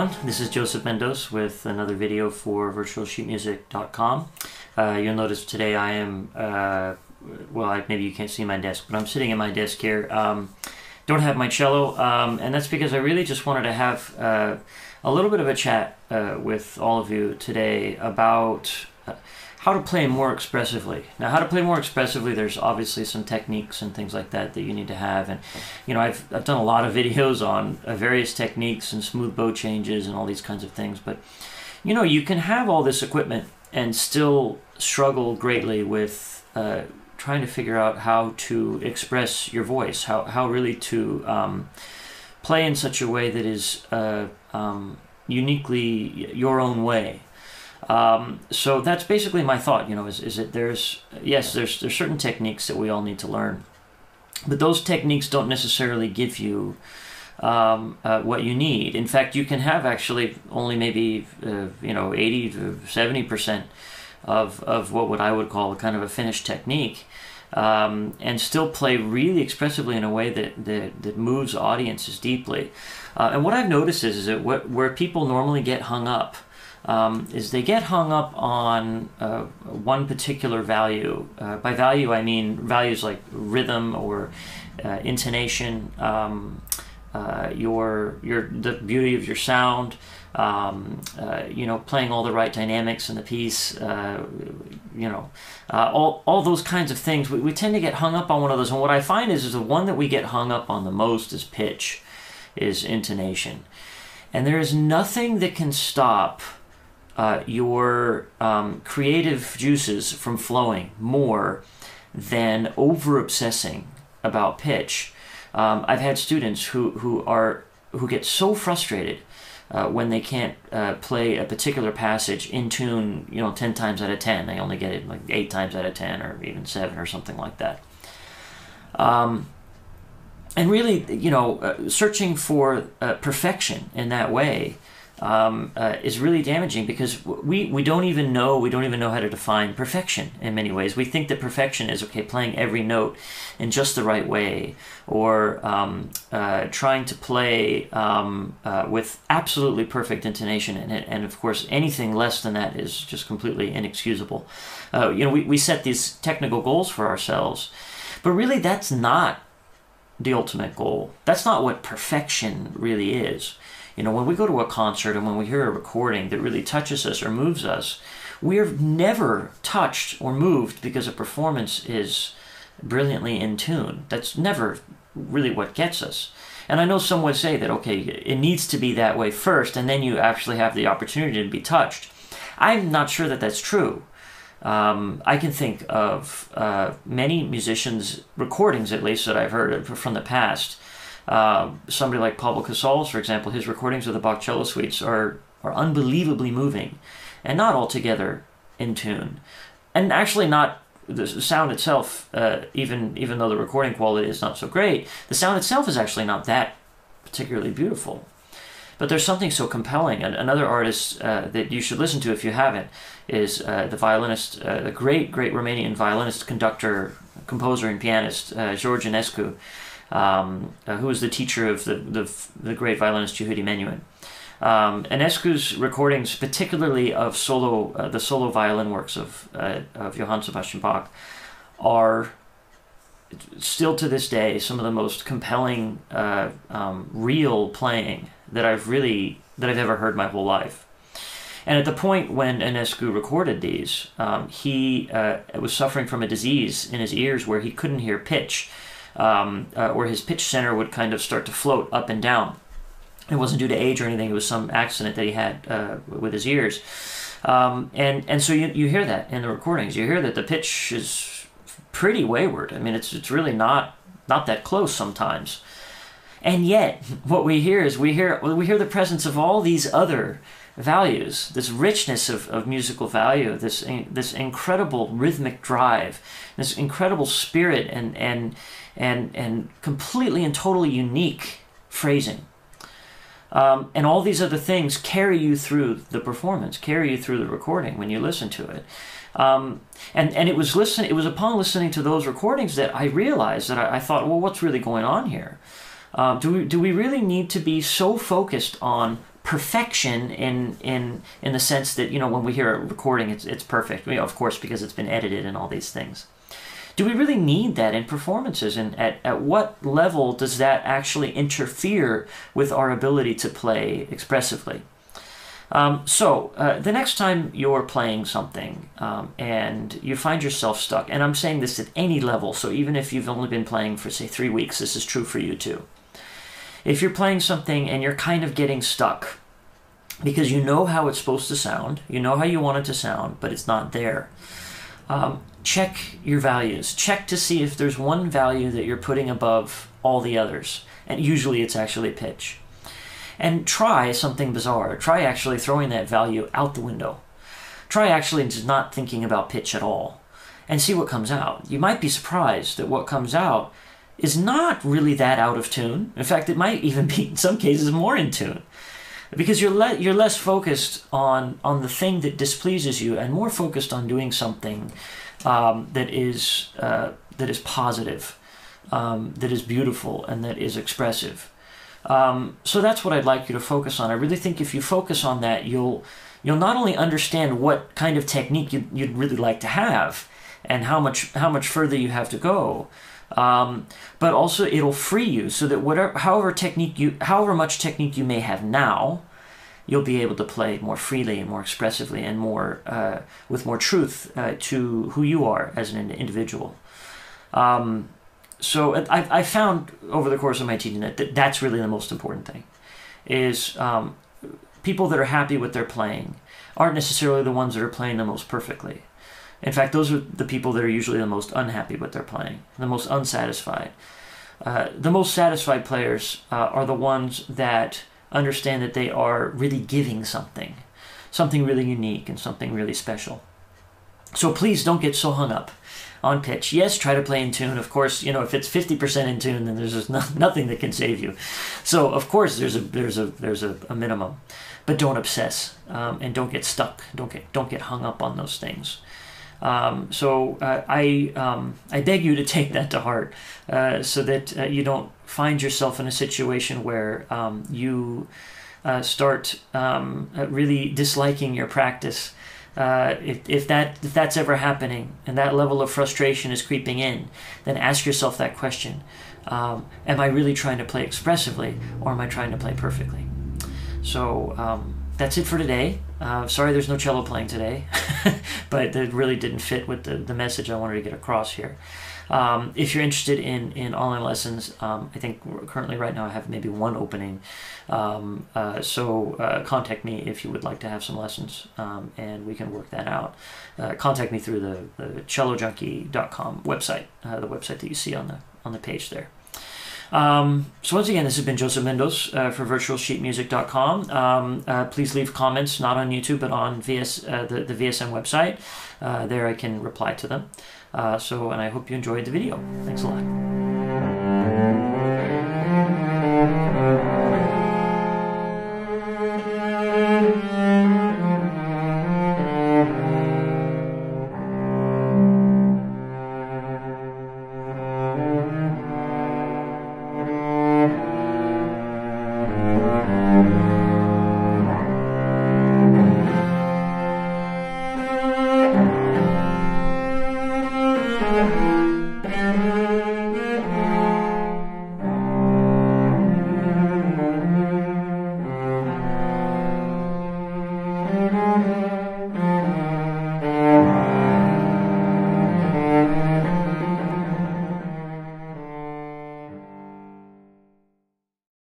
everyone. This is Joseph Mendoz with another video for virtualsheetmusic.com. Uh, you'll notice today I am, uh, well, I, maybe you can't see my desk, but I'm sitting at my desk here. Um, don't have my cello, um, and that's because I really just wanted to have uh, a little bit of a chat uh, with all of you today about uh, how to play more expressively. Now, how to play more expressively, there's obviously some techniques and things like that that you need to have. And, you know, I've, I've done a lot of videos on uh, various techniques and smooth bow changes and all these kinds of things. But, you know, you can have all this equipment and still struggle greatly with uh, trying to figure out how to express your voice, how, how really to um, play in such a way that is uh, um, uniquely your own way. Um, so that's basically my thought. You know, is, is that there's yes, there's there's certain techniques that we all need to learn, but those techniques don't necessarily give you um, uh, what you need. In fact, you can have actually only maybe uh, you know eighty to seventy percent of of what would I would call kind of a finished technique. Um, and still play really expressively in a way that, that, that moves audiences deeply. Uh, and what I've noticed is, is that what, where people normally get hung up um, is they get hung up on uh, one particular value. Uh, by value, I mean values like rhythm or uh, intonation, um, uh, your your the beauty of your sound. Um, uh, you know, playing all the right dynamics in the piece, uh, you know, all, all those kinds of things. We, we tend to get hung up on one of those. And what I find is, is the one that we get hung up on the most is pitch, is intonation. And there is nothing that can stop uh, your um, creative juices from flowing more than over obsessing about pitch. Um, I've had students who, who are who get so frustrated uh, when they can't uh, play a particular passage in tune, you know, ten times out of ten. They only get it like eight times out of ten, or even seven, or something like that. Um, and really, you know, uh, searching for uh, perfection in that way um, uh, is really damaging because we, we don't even know we don't even know how to define perfection in many ways. We think that perfection is okay playing every note in just the right way or um, uh, trying to play um, uh, with absolutely perfect intonation and, and of course anything less than that is just completely inexcusable. Uh, you know we, we set these technical goals for ourselves, but really that's not the ultimate goal. That's not what perfection really is. You know, when we go to a concert and when we hear a recording that really touches us or moves us, we're never touched or moved because a performance is brilliantly in tune. That's never really what gets us. And I know some would say that, okay, it needs to be that way first, and then you actually have the opportunity to be touched. I'm not sure that that's true. Um, I can think of uh, many musicians' recordings, at least that I've heard from the past, uh, somebody like Pablo Casals, for example, his recordings of the Bach cello suites are, are unbelievably moving and not altogether in tune. And actually, not the sound itself, uh, even even though the recording quality is not so great, the sound itself is actually not that particularly beautiful. But there's something so compelling. And another artist uh, that you should listen to if you haven't is uh, the violinist, uh, the great, great Romanian violinist, conductor, composer, and pianist, George Enescu um, uh, who was the teacher of the, the, the great violinist Yehudi Menuhin. Um, Enescu's recordings, particularly of solo, uh, the solo violin works of, uh, of Johann Sebastian Bach, are still to this day some of the most compelling, uh, um, real playing that I've really that I've ever heard my whole life. And at the point when Enescu recorded these, um, he uh, was suffering from a disease in his ears where he couldn't hear pitch um, uh, where his pitch center would kind of start to float up and down. It wasn't due to age or anything; it was some accident that he had uh, with his ears. Um, and and so you, you hear that in the recordings. You hear that the pitch is pretty wayward. I mean, it's it's really not not that close sometimes. And yet, what we hear is we hear we hear the presence of all these other values, this richness of, of musical value, this this incredible rhythmic drive, this incredible spirit and and and and completely and totally unique phrasing. Um, and all these other things carry you through the performance, carry you through the recording when you listen to it. Um, and and it was listen it was upon listening to those recordings that I realized that I, I thought, well, what's really going on here? Um, do we do we really need to be so focused on perfection in in in the sense that you know when we hear a recording it's it's perfect. You know, of course because it's been edited and all these things. Do we really need that in performances? And at, at what level does that actually interfere with our ability to play expressively? Um, so uh, the next time you're playing something um, and you find yourself stuck and i'm saying this at any level so even if you've only been playing for say three weeks this is true for you too if you're playing something and you're kind of getting stuck because you know how it's supposed to sound, you know how you want it to sound, but it's not there. Um, check your values. Check to see if there's one value that you're putting above all the others, and usually it's actually pitch. And try something bizarre. Try actually throwing that value out the window. Try actually just not thinking about pitch at all, and see what comes out. You might be surprised that what comes out is not really that out of tune. In fact, it might even be in some cases more in tune because you're le- you're less focused on on the thing that displeases you and more focused on doing something um, that is uh, that is positive, um, that is beautiful, and that is expressive. Um, so that's what I'd like you to focus on. I really think if you focus on that, you'll you'll not only understand what kind of technique you'd, you'd really like to have and how much how much further you have to go, um, but also it'll free you so that whatever, however technique you, however much technique you may have now, you'll be able to play more freely and more expressively and more uh, with more truth uh, to who you are as an individual. Um, so I, I found over the course of my teaching that, that that's really the most important thing, is um, people that are happy with their playing aren't necessarily the ones that are playing the most perfectly. In fact, those are the people that are usually the most unhappy with their playing, the most unsatisfied. Uh, the most satisfied players uh, are the ones that understand that they are really giving something, something really unique and something really special. So please don't get so hung up on pitch. Yes, try to play in tune. Of course, you know if it's fifty percent in tune, then there's just no, nothing that can save you. So of course there's a there's a there's a, a minimum, but don't obsess um, and don't get stuck. Don't get don't get hung up on those things. Um, so uh, I um, I beg you to take that to heart, uh, so that uh, you don't find yourself in a situation where um, you uh, start um, uh, really disliking your practice. Uh, if, if that if that's ever happening and that level of frustration is creeping in, then ask yourself that question: um, Am I really trying to play expressively, or am I trying to play perfectly? So um, that's it for today. Uh, sorry there's no cello playing today, but it really didn't fit with the, the message I wanted to get across here. Um, if you're interested in, in online lessons, um, I think currently right now I have maybe one opening. Um, uh, so uh, contact me if you would like to have some lessons um, and we can work that out. Uh, contact me through the, the cellojunkie.com website, uh, the website that you see on the, on the page there. Um, so once again, this has been Joseph Mendos uh, for virtualsheetmusic.com. Um, uh, please leave comments, not on YouTube, but on VS, uh, the, the VSM website. Uh, there I can reply to them. Uh, so, and I hope you enjoyed the video. Thanks a lot.